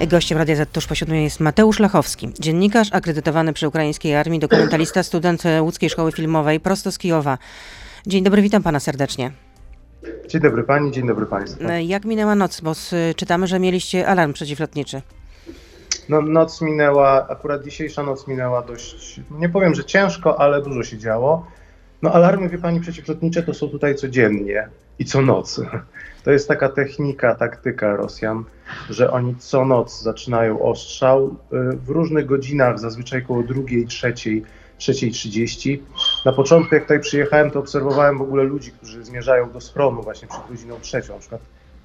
Gościem Radia Z tuż po siódmej jest Mateusz Lachowski, dziennikarz akredytowany przy ukraińskiej armii, dokumentalista, student łódzkiej szkoły filmowej prosto z Kijowa. Dzień dobry, witam pana serdecznie. Dzień dobry pani, dzień dobry państwu. Jak minęła noc, bo czytamy, że mieliście alarm przeciwlotniczy. No, noc minęła, akurat dzisiejsza noc minęła dość, nie powiem, że ciężko, ale dużo się działo. No alarmy, wie pani, przeciwlotnicze to są tutaj codziennie i co noc. To jest taka technika, taktyka Rosjan, że oni co noc zaczynają ostrzał y, w różnych godzinach, zazwyczaj koło drugiej, trzeciej, trzeciej trzydzieści. Na początku, jak tutaj przyjechałem, to obserwowałem w ogóle ludzi, którzy zmierzają do schronu właśnie przed godziną trzecią. Na przykład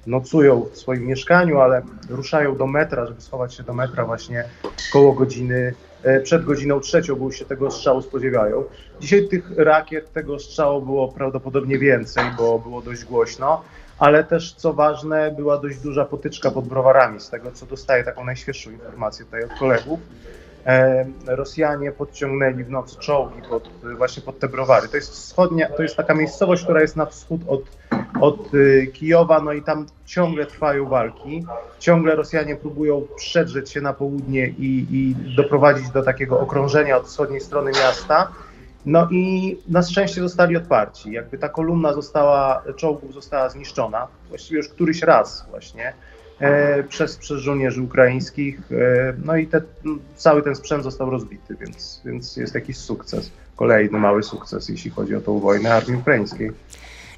nocują w swoim mieszkaniu, ale ruszają do metra, żeby schować się do metra właśnie koło godziny, przed godziną trzecią, bo już się tego strzału spodziewają. Dzisiaj tych rakiet, tego strzału było prawdopodobnie więcej, bo było dość głośno, ale też co ważne, była dość duża potyczka pod browarami, z tego co dostaję taką najświeższą informację tutaj od kolegów. E, Rosjanie podciągnęli w nocy czołgi pod, właśnie pod te browary. To jest wschodnia, to jest taka miejscowość, która jest na wschód od, od y, Kijowa, no i tam ciągle trwają walki. Ciągle Rosjanie próbują przedrzeć się na południe i, i doprowadzić do takiego okrążenia od wschodniej strony miasta. No i na szczęście zostali odparci. Jakby ta kolumna została, czołgów została zniszczona, właściwie już któryś raz właśnie przez, przez żołnierzy ukraińskich. E, no i te, cały ten sprzęt został rozbity, więc, więc jest jakiś sukces. Kolejny mały sukces, jeśli chodzi o tą wojnę armii ukraińskiej.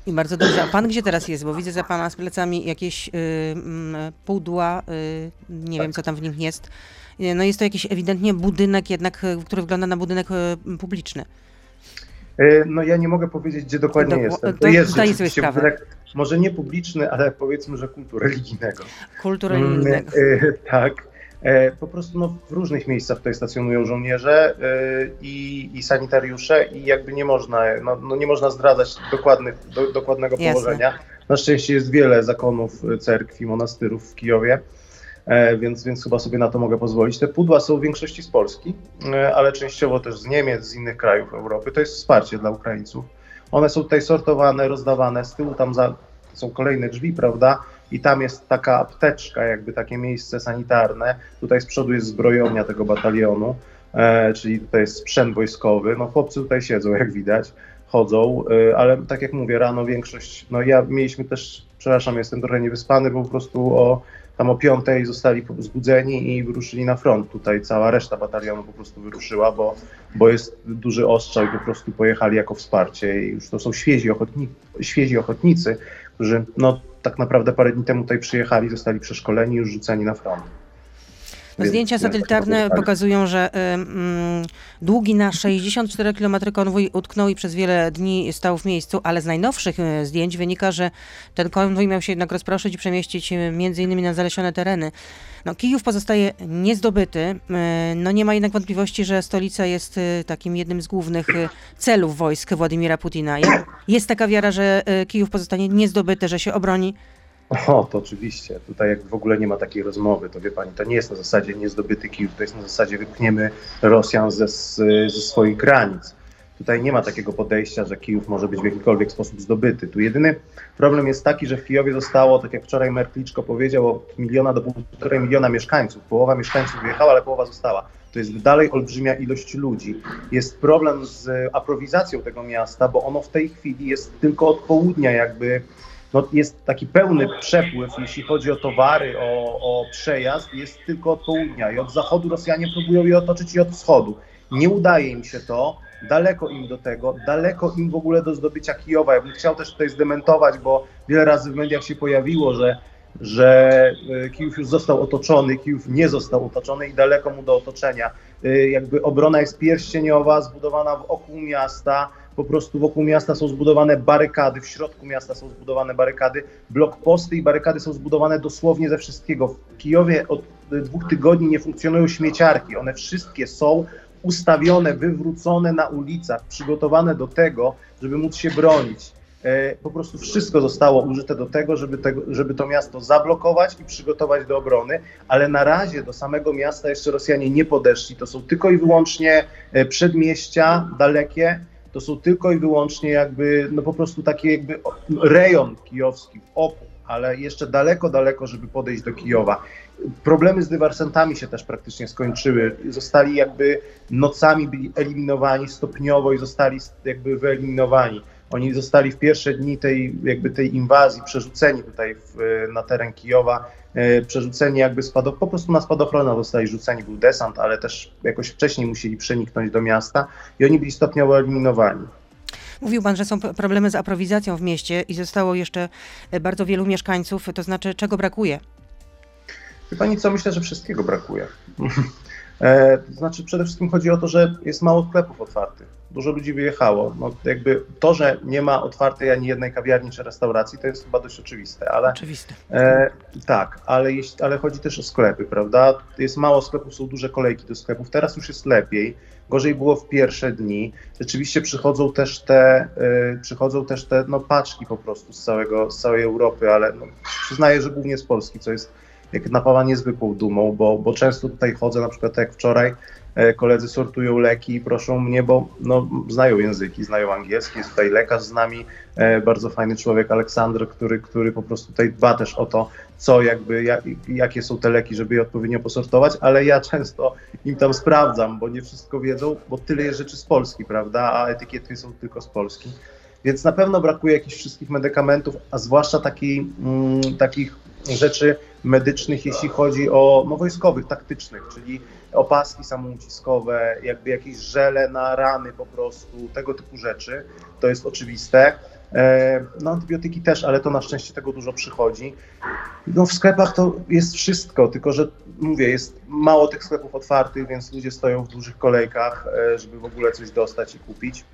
I bardzo dobrze. A pan gdzie teraz jest? Bo widzę za pana z plecami jakieś y, pudła, y, nie Tak. wiem co tam w nich jest. Y, No jest to jakiś ewidentnie budynek jednak, y, który wygląda na budynek y, publiczny. E, No ja nie mogę powiedzieć, gdzie dokładnie Dokła- jestem. to jest zdaję sobie sprawę. budynek, może nie publiczny, ale powiedzmy, że kultu religijnego. Kultury Mm, religijnego. e, tak. E, Po prostu no, w różnych miejscach tutaj stacjonują żołnierze e, i, i sanitariusze i jakby nie można, no, no nie można zdradzać dokładnych, do, dokładnego Jasne. położenia. Na szczęście jest wiele zakonów, cerkwi, monastyrów w Kijowie, więc, więc chyba sobie na to mogę pozwolić. Te pudła są w większości z Polski, ale częściowo też z Niemiec, z innych krajów Europy. To jest wsparcie dla Ukraińców. One są tutaj sortowane, rozdawane. Z tyłu tam za, są kolejne drzwi, prawda? I tam jest taka apteczka, jakby takie miejsce sanitarne. Tutaj z przodu jest zbrojownia tego batalionu, e, czyli tutaj jest sprzęt wojskowy. No chłopcy tutaj siedzą, jak widać, chodzą, e, ale tak jak mówię, rano większość, no ja mieliśmy też, przepraszam, jestem trochę niewyspany, bo po prostu o tam o piątej zostali zbudzeni i wyruszyli na front. Tutaj cała reszta batalionu po prostu wyruszyła, bo, bo jest duży ostrzał i po prostu pojechali jako wsparcie. I już to są świezi, ochotni, świezi ochotnicy, którzy no, tak naprawdę parę dni temu tutaj przyjechali, zostali przeszkoleni i już rzuceni na front. Zdjęcia satelitarne pokazują, że mm, długi na 64 km konwój utknął i przez wiele dni stał w miejscu, ale z najnowszych y, zdjęć wynika, że ten konwój miał się jednak rozproszyć i przemieścić y, między innymi na zalesione tereny. No, Kijów pozostaje niezdobyty. y, No, nie ma jednak wątpliwości, że stolica jest takim jednym z głównych celów wojsk Władimira Putina. Je- Jest taka wiara, że Kijów pozostanie niezdobyty, że się obroni. O, to oczywiście. Tutaj jak w ogóle nie ma takiej rozmowy, to wie pani, to nie jest na zasadzie niezdobyty Kijów, to jest na zasadzie wypchniemy Rosjan ze, ze swoich granic. Tutaj nie ma takiego podejścia, że Kijów może być w jakikolwiek sposób zdobyty. Tu jedyny problem jest taki, że w Kijowie zostało, tak jak wczoraj Merkliczko powiedział, od miliona do półtorej miliona mieszkańców. Połowa mieszkańców wyjechała, ale połowa została. To jest dalej olbrzymia ilość ludzi. Jest problem z aprowizacją tego miasta, bo ono w tej chwili jest tylko od południa jakby no, jest taki pełny przepływ, jeśli chodzi o towary, o, o przejazd, jest tylko od południa i od zachodu Rosjanie próbują je otoczyć i od wschodu. Nie udaje im się to, daleko im do tego, daleko im w ogóle do zdobycia Kijowa. Ja bym chciał też tutaj zdementować, bo wiele razy w mediach się pojawiło, że, że e, Kijów już został otoczony, Kijów nie został otoczony i daleko mu do otoczenia. E, Jakby obrona jest pierścieniowa, zbudowana wokół miasta, po prostu wokół miasta są zbudowane barykady, w środku miasta są zbudowane barykady, blokposty i barykady są zbudowane dosłownie ze wszystkiego. W Kijowie od dwóch tygodni nie funkcjonują śmieciarki, one wszystkie są ustawione, wywrócone na ulicach, przygotowane do tego, żeby móc się bronić. E, Po prostu wszystko zostało użyte do tego żeby, tego, żeby to miasto zablokować i przygotować do obrony, ale na razie do samego miasta jeszcze Rosjanie nie podeszli. To są tylko i wyłącznie e, przedmieścia dalekie, to są tylko i wyłącznie jakby, no po prostu taki jakby rejon kijowski, wokół, ale jeszcze daleko, daleko, żeby podejść do Kijowa. Problemy z dywersantami się też praktycznie skończyły. Zostali jakby nocami byli eliminowani stopniowo i zostali jakby wyeliminowani. Oni zostali w pierwsze dni tej, jakby tej inwazji przerzuceni tutaj w, na teren Kijowa, e, przerzuceni jakby spadoch, po prostu na spadochrona zostali rzuceni, był desant, ale też jakoś wcześniej musieli przeniknąć do miasta i oni byli stopniowo eliminowani. Mówił pan, że są problemy z aprowizacją w mieście i zostało jeszcze e, bardzo wielu mieszkańców, to znaczy czego brakuje? Wie pani co, myślę, że wszystkiego brakuje. E, to znaczy przede wszystkim chodzi o to, że jest mało sklepów otwartych. Dużo ludzi wyjechało. No, jakby to, że nie ma otwartej ani jednej kawiarni czy restauracji, to jest chyba dość oczywiste. Ale, Oczywiste. E, tak, ale, jeśli, ale chodzi też o sklepy, prawda? Jest mało sklepów, są duże kolejki do sklepów. Teraz już jest lepiej. Gorzej było w pierwsze dni. Rzeczywiście przychodzą też te, y, przychodzą też te no, paczki po prostu z, całego, z całej Europy, ale no, przyznaję, że głównie z Polski, co jest jak napawa niezwykłą dumą, bo, bo często tutaj chodzę, na przykład jak wczoraj, e, koledzy sortują leki i proszą mnie, bo no, znają języki, znają angielski, jest tutaj lekarz z nami, e, bardzo fajny człowiek, Aleksander, który, który po prostu tutaj dba też o to, co jakby, jak, jakie są te leki, żeby je odpowiednio posortować, ale ja często im tam sprawdzam, bo nie wszystko wiedzą, bo tyle jest rzeczy z Polski, prawda, a etykiety są tylko z Polski. Więc na pewno brakuje jakichś wszystkich medykamentów, a zwłaszcza taki, mm, takich rzeczy medycznych, jeśli chodzi o no, wojskowych, taktycznych, czyli opaski samouciskowe, jakby jakieś żele na rany po prostu, tego typu rzeczy. To jest oczywiste. E, no antybiotyki też, ale to na szczęście tego dużo przychodzi. No w sklepach to jest wszystko, tylko że mówię, jest mało tych sklepów otwartych, więc ludzie stoją w dużych kolejkach, e, żeby w ogóle coś dostać i kupić.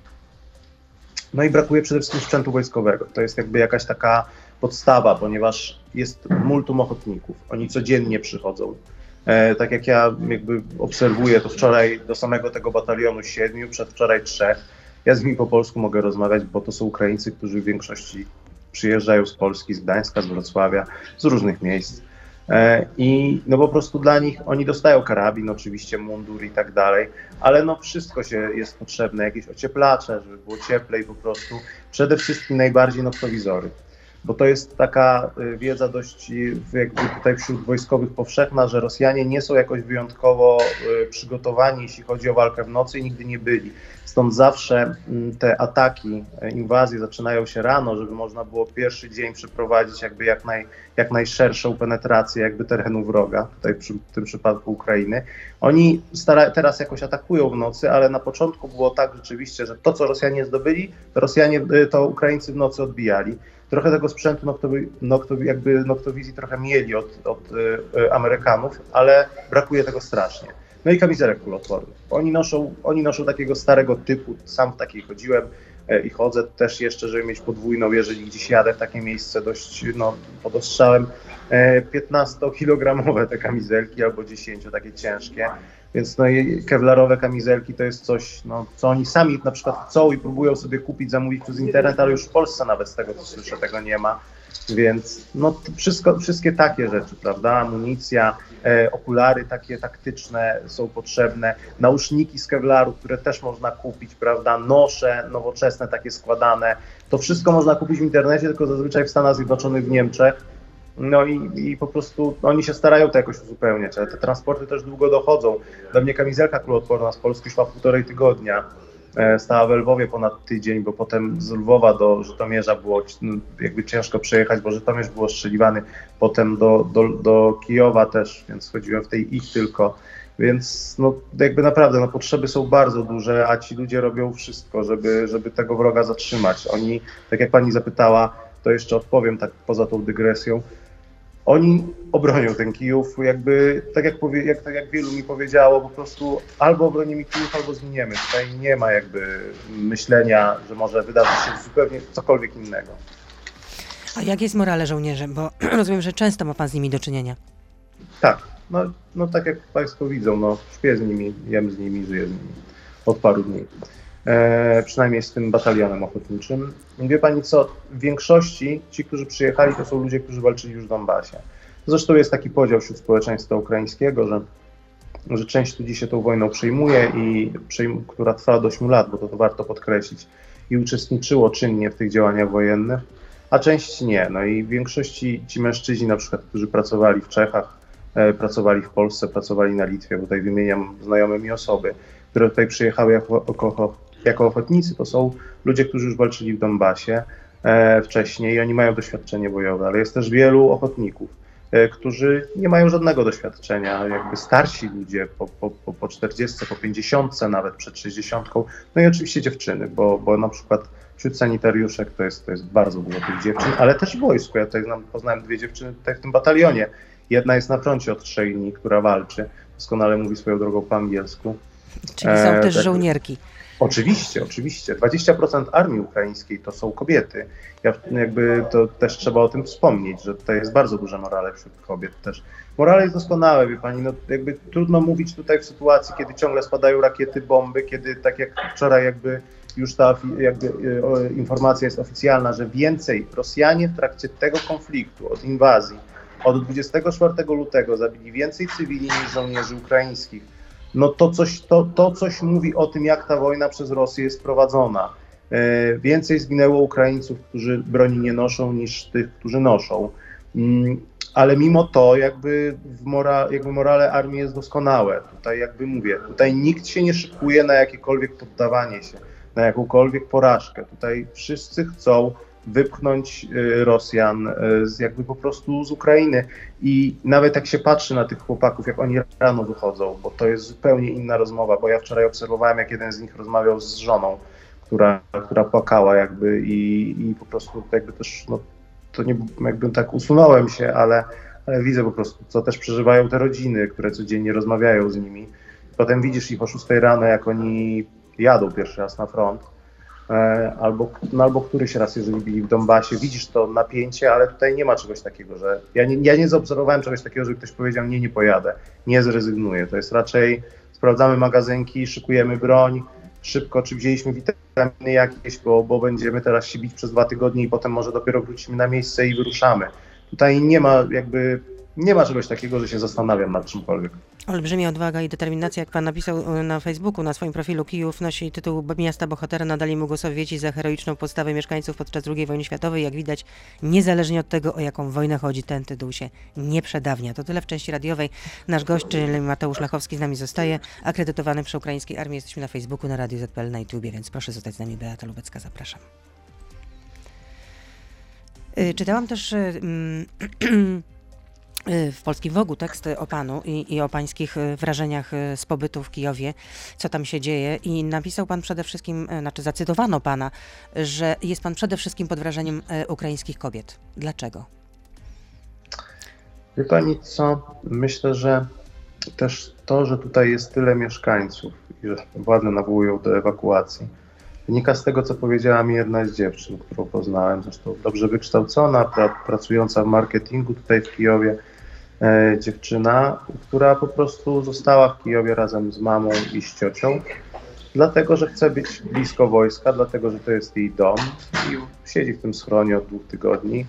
No i brakuje przede wszystkim sprzętu wojskowego. To jest jakby jakaś taka podstawa, ponieważ jest multum ochotników. Oni codziennie przychodzą. E, tak jak ja jakby obserwuję, to wczoraj do samego tego batalionu siedmiu, przedwczoraj trzech. Ja z nimi po polsku mogę rozmawiać, bo to są Ukraińcy, którzy w większości przyjeżdżają z Polski, z Gdańska, z Wrocławia, z różnych miejsc. E, I no po prostu dla nich oni dostają karabin, oczywiście mundur i tak dalej, ale no wszystko się jest potrzebne, jakieś ocieplacze, żeby było cieplej po prostu. Przede wszystkim najbardziej noktowizory bo to jest taka y, wiedza dość y, jakby tutaj wśród wojskowych powszechna, że Rosjanie nie są jakoś wyjątkowo y, przygotowani, jeśli chodzi o walkę w nocy i nigdy nie byli. Stąd zawsze mm, te ataki, e, inwazje zaczynają się rano, żeby można było pierwszy dzień przeprowadzić jakby jak, naj, jak najszerszą penetrację jakby terenu wroga, tutaj przy, w tym przypadku Ukrainy. Oni stara, teraz jakoś atakują w nocy, ale na początku było tak rzeczywiście, że to, co Rosjanie zdobyli, to Rosjanie, to Ukraińcy w nocy odbijali. Trochę tego sprzętu noktowi, noktowi, jakby noktowizji trochę mieli od, od y, Amerykanów, ale brakuje tego strasznie. No i kamizelek kuloodpornych. Oni noszą, oni noszą takiego starego typu, sam w takiej chodziłem e, i chodzę też jeszcze, żeby mieć podwójną, jeżeli gdzieś jadę w takie miejsce dość no, pod ostrzałem, 15-kilogramowe te kamizelki albo 10, takie ciężkie. Więc no kewlarowe kamizelki to jest coś, no, co oni sami na przykład chcą i próbują sobie kupić, zamówić przez internet, ale już w Polsce nawet z tego co słyszę tego nie ma. Więc no, wszystko, wszystkie takie rzeczy, prawda? Amunicja, e, okulary takie taktyczne są potrzebne, nauszniki z kevlaru, które też można kupić, prawda? Nosze nowoczesne, takie składane. To wszystko można kupić w internecie, tylko zazwyczaj w Stanach Zjednoczonych, w Niemczech. No i, i po prostu oni się starają to jakoś uzupełniać, ale te transporty też długo dochodzą. Do mnie kamizelka kuloodporna z Polski szła półtorej tygodnia. E, stała w Lwowie ponad tydzień, bo potem z Lwowa do Żytomierza było no, jakby ciężko przejechać, bo Żytomierz był ostrzeliwany, potem do, do, do Kijowa też, więc chodziłem w tej ich tylko. Więc no, jakby naprawdę no, potrzeby są bardzo duże, a ci ludzie robią wszystko, żeby, żeby tego wroga zatrzymać. Oni, tak jak pani zapytała, to jeszcze odpowiem tak poza tą dygresją, oni obronią ten Kijów, jakby, tak jak, powie, jak, tak jak wielu mi powiedziało, po prostu albo obronimy Kijów, albo zginiemy. Tutaj nie ma jakby myślenia, że może wydarzyć się zupełnie cokolwiek innego. A jak jest morale żołnierzy? Bo rozumiem, że często ma pan z nimi do czynienia. Tak, no, no tak jak Państwo widzą, no śpię z nimi, jem z nimi, żyję z nimi od paru dni. E, przynajmniej z tym batalionem ochotniczym. Wie Pani co, w większości ci, którzy przyjechali, to są ludzie, którzy walczyli już w Donbasie. Zresztą jest taki podział wśród społeczeństwa ukraińskiego, że, że część ludzi się tą wojną przejmuje i przejm która trwa do 8 lat, bo to, to warto podkreślić, i uczestniczyło czynnie w tych działaniach wojennych, a część nie. No i w większości ci mężczyźni, na przykład, którzy pracowali w Czechach, e, pracowali w Polsce, pracowali na Litwie, bo tutaj wymieniam znajome mi osoby, które tutaj przyjechały jako, jako, jako ochotnicy, to są ludzie, którzy już walczyli w Donbasie e, wcześniej i oni mają doświadczenie bojowe, ale jest też wielu ochotników, e, którzy nie mają żadnego doświadczenia, jakby starsi ludzie po, po, po, po 40, po 50, nawet przed 60, no i oczywiście dziewczyny, bo, bo na przykład wśród sanitariuszek to jest, to jest bardzo dużo tych dziewczyn, ale też w wojsku. Ja tutaj znam, poznałem dwie dziewczyny tutaj w tym batalionie. Jedna jest na froncie od trzech dni, która walczy, doskonale mówi swoją drogą po angielsku. Czyli są E, też tak. żołnierki. Oczywiście, oczywiście. 20% armii ukraińskiej to są kobiety. Ja, jakby to też trzeba o tym wspomnieć, że tutaj jest bardzo duże morale wśród kobiet też. Morale jest doskonałe, wie pani, no jakby trudno mówić tutaj w sytuacji, kiedy ciągle spadają rakiety, bomby, kiedy tak jak wczoraj jakby już ta jakby, o, informacja jest oficjalna, że więcej Rosjanie w trakcie tego konfliktu, od inwazji, od 24 lutego zabili więcej cywili niż żołnierzy ukraińskich no to coś, to, to coś mówi o tym, jak ta wojna przez Rosję jest prowadzona. E, więcej zginęło Ukraińców, którzy broni nie noszą, niż tych, którzy noszą. Mm, ale mimo to, jakby, w mora, jakby morale armii jest doskonałe. Tutaj, jakby mówię, tutaj nikt się nie szykuje na jakiekolwiek poddawanie się, na jakąkolwiek porażkę. Tutaj wszyscy chcą wypchnąć y, Rosjan y, z, jakby po prostu z Ukrainy. I nawet jak się patrzy na tych chłopaków, jak oni rano wychodzą, bo to jest zupełnie inna rozmowa, bo ja wczoraj obserwowałem, jak jeden z nich rozmawiał z żoną, która, która płakała jakby i, i po prostu jakby też, no to nie jakby tak usunąłem się, ale, ale widzę po prostu, co też przeżywają te rodziny, które codziennie rozmawiają z nimi. Potem widzisz ich o 6 rano, jak oni jadą pierwszy raz na front, albo, no, albo któryś raz, jeżeli byli w Donbasie, widzisz to napięcie, ale tutaj nie ma czegoś takiego, że ja nie, ja nie zaobserwowałem czegoś takiego, że ktoś powiedział, nie, nie pojadę, nie zrezygnuję. To jest raczej, sprawdzamy magazynki, szykujemy broń, szybko, czy wzięliśmy witaminy jakieś, bo, bo będziemy teraz się bić przez dwa tygodnie i potem może dopiero wrócimy na miejsce i wyruszamy. Tutaj nie ma jakby, nie ma czegoś takiego, że się zastanawiam nad czymkolwiek. Olbrzymia odwaga i determinacja, jak pan napisał y, na Facebooku, na swoim profilu Kijów nosi tytuł Miasta Bohatera, nadali mu go Sowieci za heroiczną postawę mieszkańców podczas II wojny światowej. Jak widać, niezależnie od tego, o jaką wojnę chodzi, ten tytuł się nie przedawnia. To tyle w części radiowej. Nasz gość, czyli Mateusz Lachowski z nami zostaje, akredytowany przy ukraińskiej armii. Jesteśmy na Facebooku, na Radiu ZPL, na YouTubie, więc proszę zostać z nami. Beata Lubecka, zapraszam. Y, Czytałam też y, mm, w Polskim Wogu teksty o panu i, i o pańskich y, wrażeniach y, z pobytu w Kijowie, co tam się dzieje i napisał pan przede wszystkim, y, znaczy zacytowano pana, że jest pan przede wszystkim pod wrażeniem y, ukraińskich kobiet. Dlaczego? Wie pani co? Myślę, że też to, że tutaj jest tyle mieszkańców i że władze nawołują do ewakuacji, wynika z tego, co powiedziała mi jedna z dziewczyn, którą poznałem, zresztą dobrze wykształcona, pra, pracująca w marketingu tutaj w Kijowie, e, dziewczyna, która po prostu została w Kijowie razem z mamą i z ciocią, dlatego, że chce być blisko wojska, dlatego, że to jest jej dom i siedzi w tym schronie od dwóch tygodni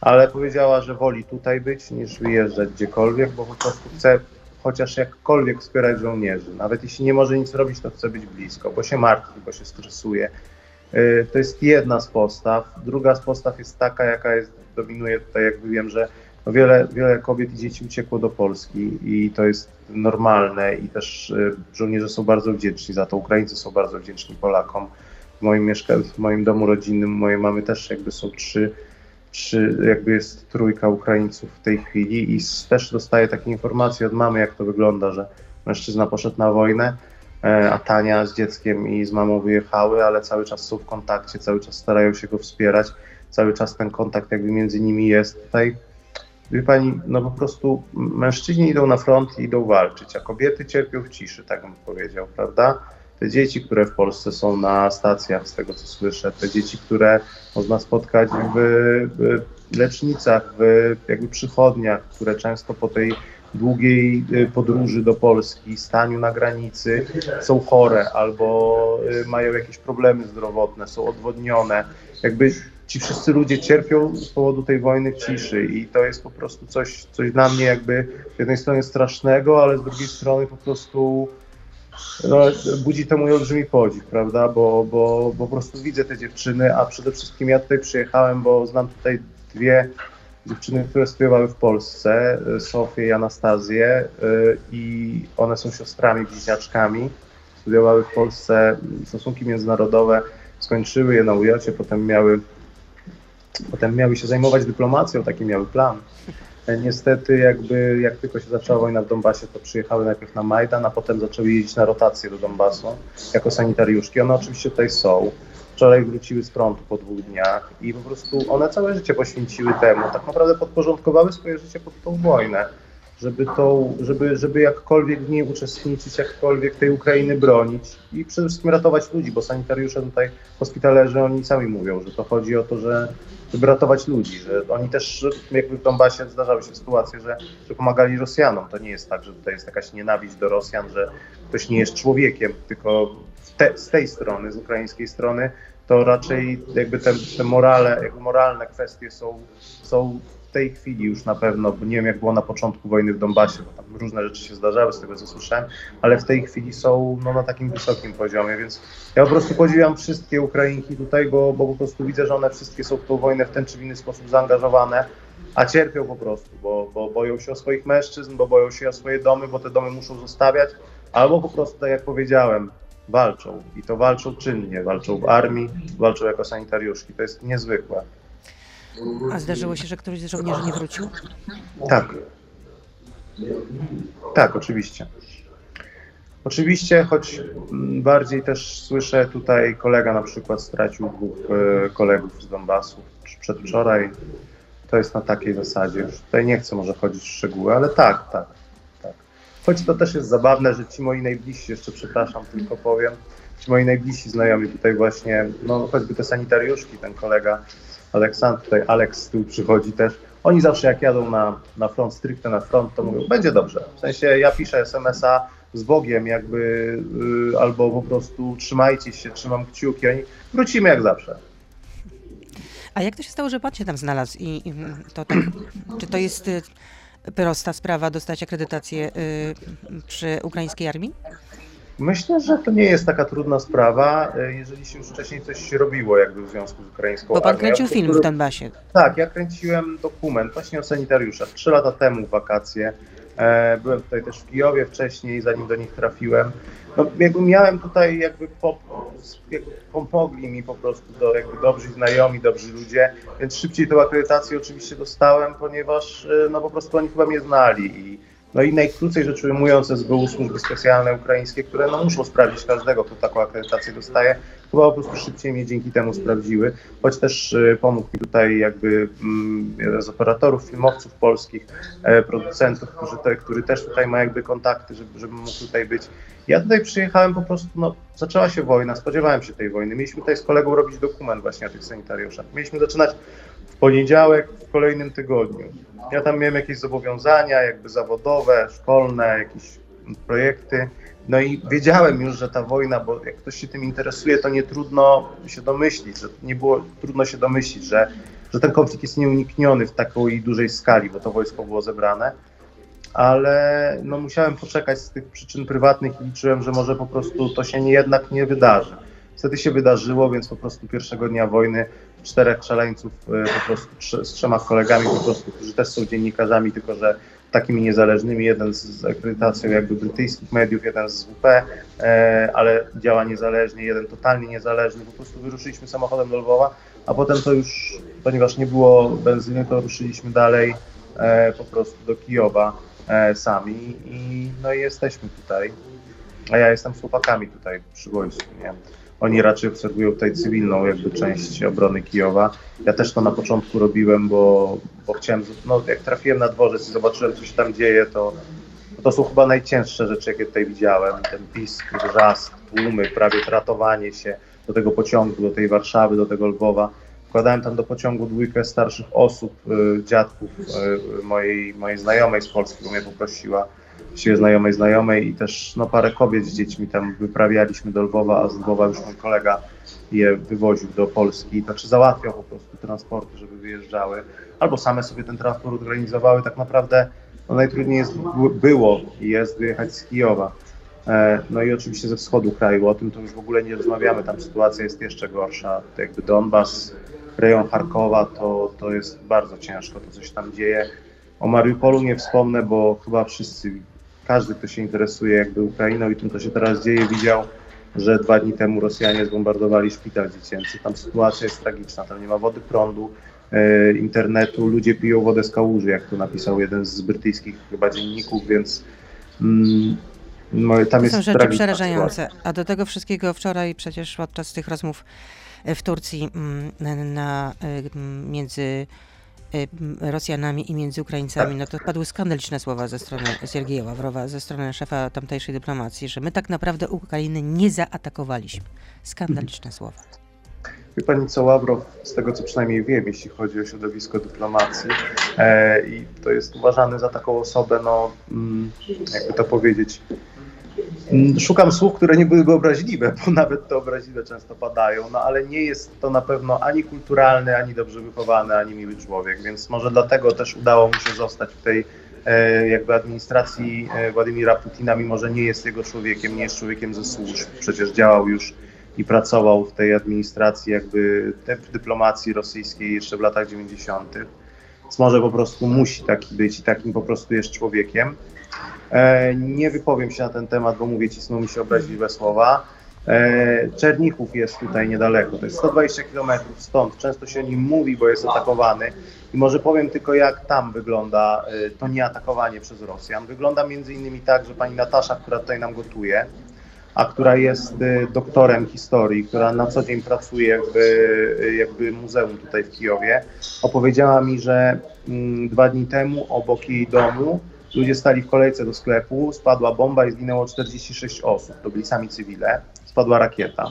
ale powiedziała, że woli tutaj być niż wyjeżdżać gdziekolwiek, bo po prostu chce chociaż jakkolwiek wspierać żołnierzy. Nawet jeśli nie może nic robić, to chce być blisko, bo się martwi, bo się stresuje. Yy, To jest jedna z postaw. Druga z postaw jest taka, jaka jest, dominuje tutaj, jakby wiem, że no wiele, wiele kobiet i dzieci uciekło do Polski i to jest normalne i też yy, żołnierze są bardzo wdzięczni za to. Ukraińcy są bardzo wdzięczni Polakom. W moim, mieszka- w moim domu rodzinnym mojej mamy też jakby są trzy trzy, jakby jest trójka Ukraińców w tej chwili i też dostaję takie informacje od mamy, jak to wygląda, że mężczyzna poszedł na wojnę, e, a Tania z dzieckiem i z mamą wyjechały, ale cały czas są w kontakcie, cały czas starają się go wspierać, cały czas ten kontakt jakby między nimi jest. Tutaj, wie pani, no po prostu mężczyźni idą na front i idą walczyć, a kobiety cierpią w ciszy, tak bym powiedział, prawda? Te dzieci, które w Polsce są na stacjach, z tego co słyszę, te dzieci, które można spotkać w, w lecznicach, w jakby przychodniach, które często po tej długiej y, podróży do Polski, staniu na granicy są chore albo y, mają jakieś problemy zdrowotne, są odwodnione. Jakby ci wszyscy ludzie cierpią z powodu tej wojny w ciszy i to jest po prostu coś, coś dla mnie jakby z jednej strony strasznego, ale z drugiej strony po prostu no, budzi to mój olbrzymi podziw, prawda, bo, bo, bo po prostu widzę te dziewczyny, a przede wszystkim ja tutaj przyjechałem, bo znam tutaj dwie dziewczyny, które studiowały w Polsce, y, Sofię i Anastazję y, i one są siostrami, bliźniaczkami, studiowały w Polsce stosunki międzynarodowe, skończyły je na ujocie, potem miały, potem miały się zajmować dyplomacją, taki miały plan. E, Niestety, jakby jak tylko się zaczęła wojna w Donbasie, to przyjechały najpierw na Majdan, a potem zaczęły jeździć na rotację do Donbasu jako sanitariuszki. One oczywiście tutaj są. Wczoraj wróciły z frontu po dwóch dniach i po prostu one całe życie poświęciły temu. Tak naprawdę podporządkowały swoje życie pod tą wojnę, żeby, tą, żeby, żeby jakkolwiek w niej uczestniczyć, jakkolwiek tej Ukrainy bronić i przede wszystkim ratować ludzi, bo sanitariusze tutaj, hospitalerzy, oni sami mówią, że to chodzi o to, że żeby ratować ludzi, że oni też jakby w Donbasie zdarzały się sytuacje, że, że pomagali Rosjanom. To nie jest tak, że tutaj jest jakaś nienawiść do Rosjan, że ktoś nie jest człowiekiem, tylko te, z tej strony, z ukraińskiej strony, to raczej jakby te, te morale, jakby moralne kwestie są, są tej chwili już na pewno, bo nie wiem jak było na początku wojny w Donbasie, bo tam różne rzeczy się zdarzały z tego co słyszałem, ale w tej chwili są no, na takim wysokim poziomie, więc ja po prostu podziwiam wszystkie Ukrainki tutaj, bo, bo po prostu widzę, że one wszystkie są w tą wojnę w ten czy inny sposób zaangażowane, a cierpią po prostu, bo, bo boją się o swoich mężczyzn, bo boją się o swoje domy, bo te domy muszą zostawiać, albo po prostu, tak jak powiedziałem, walczą i to walczą czynnie, walczą w armii, walczą jako sanitariuszki. To jest niezwykłe. A zdarzyło się, że któryś z żołnierzy nie wrócił? Tak. Tak, oczywiście. Oczywiście, choć mm, bardziej też słyszę tutaj kolega na przykład stracił dwóch e, kolegów z Donbasu przedwczoraj. To jest na takiej zasadzie. Już tutaj nie chcę może chodzić w szczegóły, ale tak, tak, tak. Choć to też jest zabawne, że ci moi najbliżsi, jeszcze przepraszam, tylko powiem, ci moi najbliżsi znajomi tutaj właśnie, no choćby te sanitariuszki, ten kolega Aleksandr, tutaj Aleks tyłu przychodzi też. Oni zawsze jak jadą na, na front, stricte na front, to mówią, będzie dobrze. W sensie ja piszę SMS-a z Bogiem jakby, y, albo po prostu trzymajcie się, trzymam kciuki, oni wrócimy jak zawsze. A jak to się stało, że pan się tam znalazł i, i to tak, czy to jest y, prosta sprawa dostać akredytację y, przy ukraińskiej armii? Myślę, że to nie jest taka trudna sprawa, y, jeżeli się już wcześniej coś robiło jakby w związku z ukraińską Bo pan armią. kręcił film w prostu- Donbasie. Tak, ja kręciłem dokument właśnie o sanitariuszach. Trzy lata temu w wakacje. E, byłem tutaj też w Kijowie wcześniej, zanim do nich trafiłem. No, jakby miałem tutaj jakby, po, jakby pomogli mi po prostu do, jakby dobrzy znajomi, dobrzy ludzie, więc szybciej tą akredytację oczywiście dostałem, ponieważ e, no po prostu oni chyba mnie znali i no i najkrócej rzecz ujmując SBU służby specjalne ukraińskie, które no muszą sprawdzić każdego, kto taką akredytację dostaje, chyba po prostu szybciej mnie dzięki temu sprawdziły, choć też e, pomógł mi tutaj jakby mm, jeden z operatorów, filmowców polskich, e, producentów, którzy te, który też tutaj ma jakby kontakty, żeby, żeby mógł tutaj być. Ja tutaj przyjechałem po prostu, no zaczęła się wojna, spodziewałem się tej wojny. Mieliśmy tutaj z kolegą robić dokument właśnie o tych sanitariuszach. Mieliśmy zaczynać poniedziałek, w kolejnym tygodniu. Ja tam miałem jakieś zobowiązania, jakby zawodowe, szkolne, jakieś projekty. No i wiedziałem już, że ta wojna, bo jak ktoś się tym interesuje, to nie trudno się domyślić, że nie było trudno się domyślić, że, że ten konflikt jest nieunikniony w takiej dużej skali, bo to wojsko było zebrane. Ale no, musiałem poczekać z tych przyczyn prywatnych i liczyłem, że może po prostu to się nie, jednak nie wydarzy. Wtedy się wydarzyło, więc po prostu pierwszego dnia wojny czterech szaleńców e, po prostu z trzema kolegami po prostu, którzy też są dziennikarzami, tylko że takimi niezależnymi, jeden z- z akredytacją jakby brytyjskich mediów, jeden z WP, e, ale działa niezależnie, jeden totalnie niezależny. Po prostu wyruszyliśmy samochodem do Lwowa, a potem to już, ponieważ nie było benzyny, to ruszyliśmy dalej e, po prostu do Kijowa e, sami i no i jesteśmy tutaj. A ja jestem z chłopakami tutaj przy wojsku, nie? Oni raczej obserwują tutaj cywilną jakby część obrony Kijowa. Ja też to na początku robiłem, bo, bo chciałem, no jak trafiłem na dworzec i zobaczyłem, co się tam dzieje, to to są chyba najcięższe rzeczy, jakie tutaj widziałem. Ten pisk, wrzask, tłumy, prawie ratowanie się do tego pociągu, do tej Warszawy, do tego Lwowa. Wkładałem tam do pociągu dwójkę starszych osób, y, dziadków y, mojej, mojej znajomej z Polski, bo mnie poprosiła, właściwie znajomej znajomej i też no, parę kobiet z dziećmi tam wyprawialiśmy do Lwowa, a z Lwowa już mój kolega je wywoził do Polski, znaczy załatwiał po prostu transporty, żeby wyjeżdżały, albo same sobie ten transport organizowały. Tak naprawdę no, najtrudniej jest, było i jest wyjechać z Kijowa. E, no i oczywiście ze wschodu kraju, o tym to już w ogóle nie rozmawiamy, tam sytuacja jest jeszcze gorsza. Jakby Donbas, rejon Charkowa, to, to jest bardzo ciężko, to coś tam dzieje. O Mariupolu nie wspomnę, bo chyba wszyscy, każdy, kto się interesuje jakby Ukrainą i tym, co się teraz dzieje, widział, że dwa dni temu Rosjanie zbombardowali szpital dziecięcy. Tam sytuacja jest tragiczna, tam nie ma wody, prądu, e, internetu, ludzie piją wodę z kałuży, jak to napisał jeden z brytyjskich chyba dzienników, więc mm, no, tam To jest są rzeczy przerażające. sytuacja. A do tego wszystkiego wczoraj przecież podczas tych rozmów e, w Turcji mm, na, e, między Rosjanami i między Ukraińcami, no to padły skandaliczne słowa ze strony Siergieja Ławrowa, ze strony szefa tamtejszej dyplomacji, że my tak naprawdę Ukrainy nie zaatakowaliśmy. Skandaliczne słowa. Wie pani co, Ławrow, z tego co przynajmniej wiem, jeśli chodzi o środowisko dyplomacji, e, i to jest uważany za taką osobę, no, mm, jakby to powiedzieć, szukam słów, które nie byłyby obraźliwe, bo nawet te obraźliwe często padają, no ale nie jest to na pewno ani kulturalny, ani dobrze wychowany, ani miły człowiek, więc może dlatego też udało mu się zostać w tej e, jakby administracji e, Władimira Putina, mimo że nie jest jego człowiekiem, nie jest człowiekiem ze służb, przecież działał już i pracował w tej administracji, jakby dyplomacji rosyjskiej jeszcze w latach 90. Może po prostu musi taki być i takim po prostu jest człowiekiem. E, nie wypowiem się na ten temat, bo mówię ci, snu mi się obraźliwe słowa. E, Czernichów jest tutaj niedaleko, to jest 120 km stąd. Często się o nim mówi, bo jest atakowany. I może powiem tylko, jak tam wygląda e, to nieatakowanie przez Rosjan. Wygląda między innymi tak, że pani Natasza, która tutaj nam gotuje, a która jest y, doktorem historii, która na co dzień pracuje jakby, y, jakby muzeum tutaj w Kijowie, opowiedziała mi, że mm, dwa dni temu obok jej domu ludzie stali w kolejce do sklepu, spadła bomba i zginęło 46 osób, to byli sami cywile, spadła rakieta.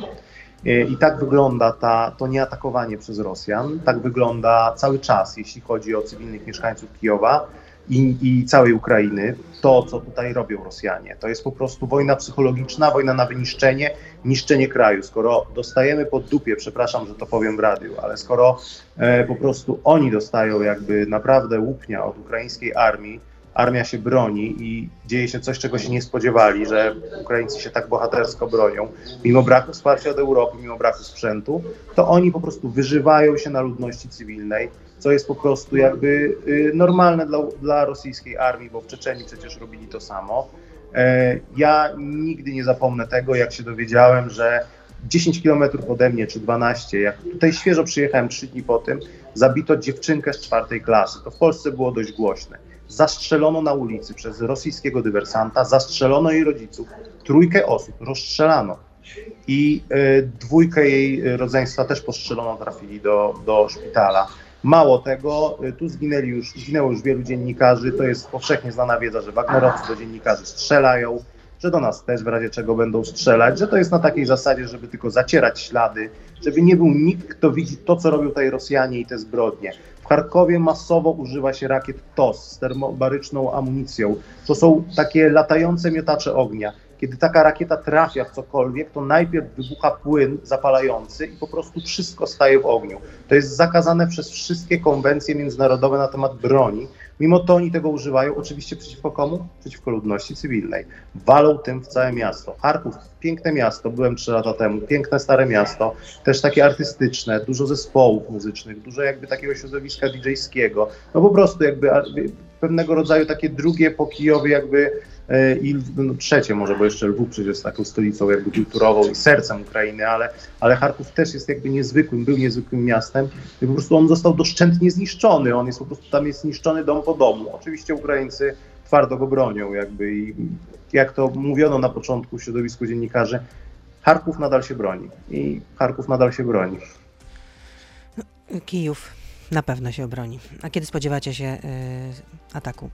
Y, I tak wygląda ta, to nieatakowanie przez Rosjan, tak wygląda cały czas, jeśli chodzi o cywilnych mieszkańców Kijowa i, i całej Ukrainy, to co tutaj robią Rosjanie. To jest po prostu wojna psychologiczna, wojna na wyniszczenie, niszczenie kraju. Skoro dostajemy pod dupie, przepraszam, że to powiem w radiu, ale skoro e, po prostu oni dostają jakby naprawdę łupnia od ukraińskiej armii, armia się broni i dzieje się coś, czego się nie spodziewali, że Ukraińcy się tak bohatersko bronią, mimo braku wsparcia od Europy, mimo braku sprzętu, to oni po prostu wyżywają się na ludności cywilnej, co jest po prostu jakby y, normalne dla, dla rosyjskiej armii, bo w Czeczeniu przecież robili to samo. E, Ja nigdy nie zapomnę tego, jak się dowiedziałem, że 10 kilometrów ode mnie, czy 12, jak tutaj świeżo przyjechałem 3 dni po tym, zabito dziewczynkę z czwartej klasy. To w Polsce było dość głośne. Zastrzelono na ulicy przez rosyjskiego dywersanta, zastrzelono jej rodziców, trójkę osób rozstrzelano. I y, dwójkę jej rodzeństwa też postrzelono, trafili do, do szpitala. Mało tego, y, tu zginęli już, zginęło już wielu dziennikarzy. To jest powszechnie znana wiedza, że Wagnerowcy do dziennikarzy strzelają, że do nas też w razie czego będą strzelać, że to jest na takiej zasadzie, żeby tylko zacierać ślady, żeby nie był nikt, kto widzi to, co robią tutaj Rosjanie i te zbrodnie. W Charkowie masowo używa się rakiet TOS z termobaryczną amunicją. To są takie latające miotacze ognia. Kiedy taka rakieta trafia w cokolwiek, to najpierw wybucha płyn zapalający i po prostu wszystko staje w ogniu. To jest zakazane przez wszystkie konwencje międzynarodowe na temat broni. Mimo to oni tego używają, oczywiście przeciwko komu? Przeciwko ludności cywilnej. Walą tym w całe miasto. Charków, piękne miasto, byłem trzy lata temu, piękne stare miasto, też takie artystyczne, dużo zespołów muzycznych, dużo jakby takiego środowiska DJ-skiego. No po prostu jakby pewnego rodzaju takie drugie po Kijowie jakby i Lw- no, trzecie może, bo jeszcze Lwów przecież jest taką stolicą jakby kulturową i sercem Ukrainy, ale, ale Charków też jest jakby niezwykłym, był niezwykłym miastem i po prostu on został doszczętnie zniszczony, on jest po prostu, tam jest zniszczony dom po domu. Oczywiście Ukraińcy twardo go bronią jakby i jak to mówiono na początku w środowisku dziennikarzy, Charków nadal się broni i Charków nadal się broni. Kijów na pewno się obroni. A kiedy spodziewacie się y, ataku?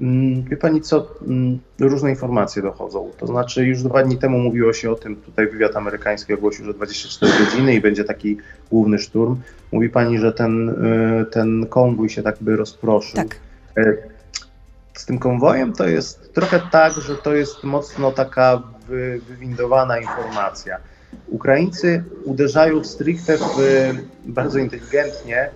Mm, Wie pani co, mm, różne informacje dochodzą. To znaczy już dwa dni temu mówiło się o tym, tutaj wywiad amerykański ogłosił, że 24 godziny i będzie taki główny szturm. Mówi pani, że ten, y, ten konwój się tak by rozproszył. Tak. E, Z tym konwojem to jest trochę tak, że to jest mocno taka wy, wywindowana informacja. Ukraińcy uderzają stricte w, bardzo inteligentnie,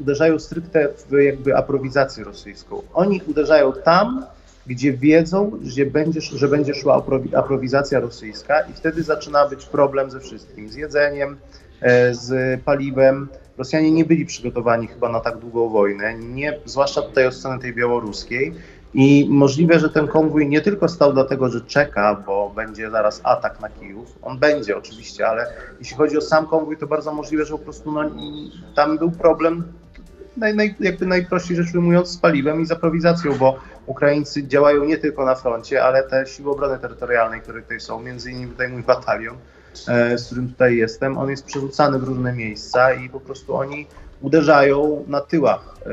uderzają stricte w jakby aprowizację rosyjską. Oni uderzają tam, gdzie wiedzą, że będzie, że będzie szła aprowizacja rosyjska i wtedy zaczyna być problem ze wszystkim, z jedzeniem, e, z paliwem. Rosjanie nie byli przygotowani chyba na tak długą wojnę, nie, zwłaszcza tutaj od strony tej białoruskiej. I możliwe, że ten konwój nie tylko stał dlatego, że czeka, bo będzie zaraz atak na Kijów. On będzie oczywiście, ale jeśli chodzi o sam konwój, to bardzo możliwe, że po prostu no, tam był problem, naj, naj, jakby najprościej rzecz ujmując, z paliwem i z aprowizacją, bo Ukraińcy działają nie tylko na froncie, ale te siły obrony terytorialnej, które tutaj są, między innymi tutaj mój batalion, e, z którym tutaj jestem, on jest przerzucany w różne miejsca i po prostu oni uderzają na tyłach e,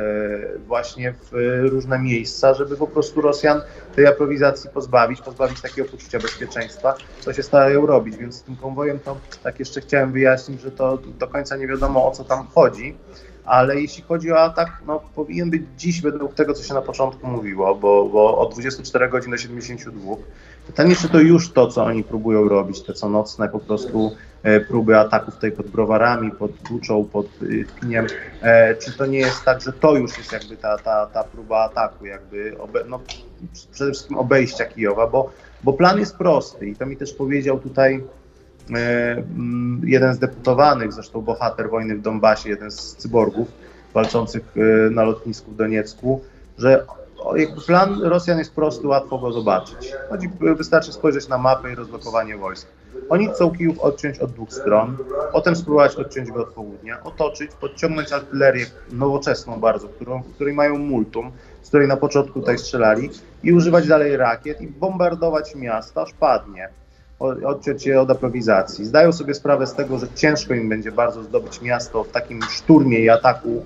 właśnie w różne miejsca, żeby po prostu Rosjan tej aprowizacji pozbawić, pozbawić takiego poczucia bezpieczeństwa, co się starają robić. Więc z tym konwojem to tak jeszcze chciałem wyjaśnić, że to do końca nie wiadomo o co tam chodzi ale jeśli chodzi o atak, no, powinien być dziś według tego, co się na początku mówiło, bo, bo od 24 godzin do 72. Czy to już to, co oni próbują robić, te co nocne po prostu e, próby ataków tutaj pod browarami, pod Buczą, pod e, Piniem, e, czy to nie jest tak, że to już jest jakby ta, ta, ta próba ataku, jakby no, przede wszystkim obejścia Kijowa, bo, bo plan jest prosty i to mi też powiedział tutaj E, mm, jeden z deputowanych, zresztą bohater wojny w Donbasie, jeden z cyborgów walczących e, na lotnisku w Doniecku, że jakby plan Rosjan jest prosty, łatwo go zobaczyć. Chodzi, wystarczy spojrzeć na mapę i rozlokowanie wojsk. Oni chcą Kijów odciąć od dwóch stron, potem spróbować odciąć go od południa, otoczyć, podciągnąć artylerię nowoczesną bardzo, którą, której mają multum, z której na początku tutaj strzelali i używać dalej rakiet i bombardować miasta, aż padnie odciąć je od aprowizacji. Zdają sobie sprawę z tego, że ciężko im będzie bardzo zdobyć miasto w takim szturmie i ataku,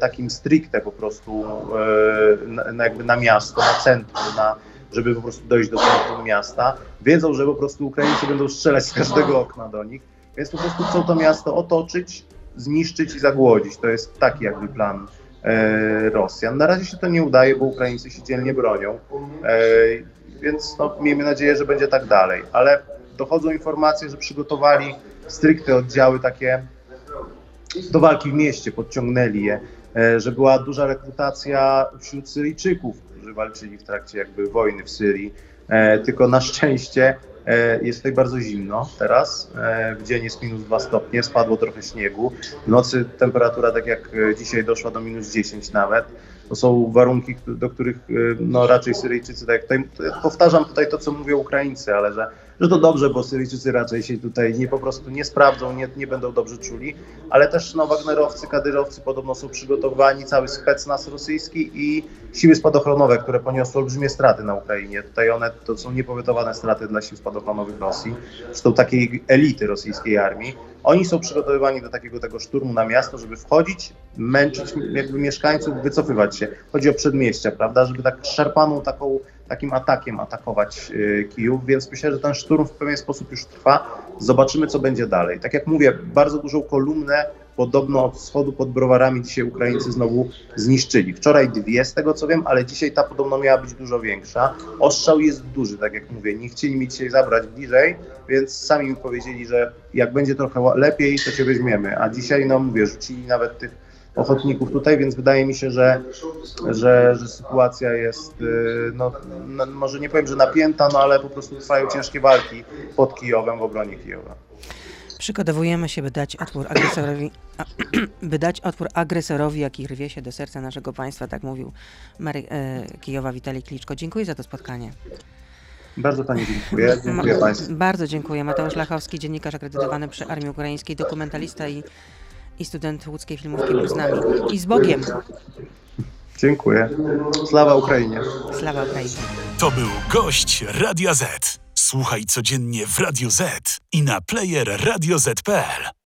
takim stricte po prostu e, na, jakby na miasto, na centrum, na, żeby po prostu dojść do centrum miasta. Wiedzą, że po prostu Ukraińcy będą strzelać z każdego okna do nich, więc po prostu chcą to miasto otoczyć, zniszczyć i zagłodzić. To jest taki jakby plan e, Rosjan. Na razie się to nie udaje, bo Ukraińcy się dzielnie bronią więc no, miejmy nadzieję, że będzie tak dalej. Ale dochodzą informacje, że przygotowali stricte oddziały takie do walki w mieście, podciągnęli je, e, że była duża rekrutacja wśród Syryjczyków, którzy walczyli w trakcie jakby wojny w Syrii, e, tylko na szczęście e, jest tutaj bardzo zimno teraz. W dzień jest minus 2 stopnie, spadło trochę śniegu. W nocy temperatura, tak jak dzisiaj, doszła do minus 10 nawet to są warunki, do których no, raczej Syryjczycy, tak jak tutaj, powtarzam tutaj to, co mówią Ukraińcy, ale że, że to dobrze, bo Syryjczycy raczej się tutaj nie po prostu nie sprawdzą, nie, nie będą dobrze czuli, ale też no, Wagnerowcy, kadyrowcy podobno są przygotowani, cały specnaz rosyjski i siły spadochronowe, które poniosły olbrzymie straty na Ukrainie. Tutaj one to są niepowiatowane straty dla sił spadochronowych Rosji, zresztą takiej elity rosyjskiej armii. Oni są przygotowywani do takiego tego szturmu na miasto, żeby wchodzić, męczyć jakby mieszkańców, wycofywać się. Chodzi o przedmieścia, prawda, żeby tak szarpaną taką, takim atakiem atakować y, Kijów, więc myślę, że ten szturm w pewien sposób już trwa. Zobaczymy, co będzie dalej. Tak jak mówię, bardzo dużą kolumnę podobno od wschodu pod browarami dzisiaj Ukraińcy znowu zniszczyli. Wczoraj dwie z tego co wiem, ale dzisiaj ta podobno miała być dużo większa. Ostrzał jest duży, tak jak mówię. Nie chcieli mi dzisiaj zabrać bliżej, więc sami mi powiedzieli, że jak będzie trochę lepiej, to cię weźmiemy. A dzisiaj, no mówię, rzucili nawet tych ochotników tutaj, więc wydaje mi się, że, że, że sytuacja jest, y, no, no, może nie powiem, że napięta, no ale po prostu trwają ciężkie walki pod Kijowem w obronie Kijowa. Przygotowujemy się, by dać otwór agresorowi, by dać otwór agresorowi, jaki rwie się do serca naszego państwa, tak mówił mer e, Kijowa Witalij Kliczko. Dziękuję za to spotkanie. Bardzo Pani dziękuję. Dziękuję Państwu. Bardzo dziękuję. Mateusz Lachowski, dziennikarz akredytowany przy Armii Ukraińskiej, dokumentalista i, i student łódzkiej filmówki był z nami. I z Bogiem. Dziękuję. Sława Ukrainie. Sława Ukrainie. To był gość Radia Z. Słuchaj codziennie w Radio Z i na player radioz.pl.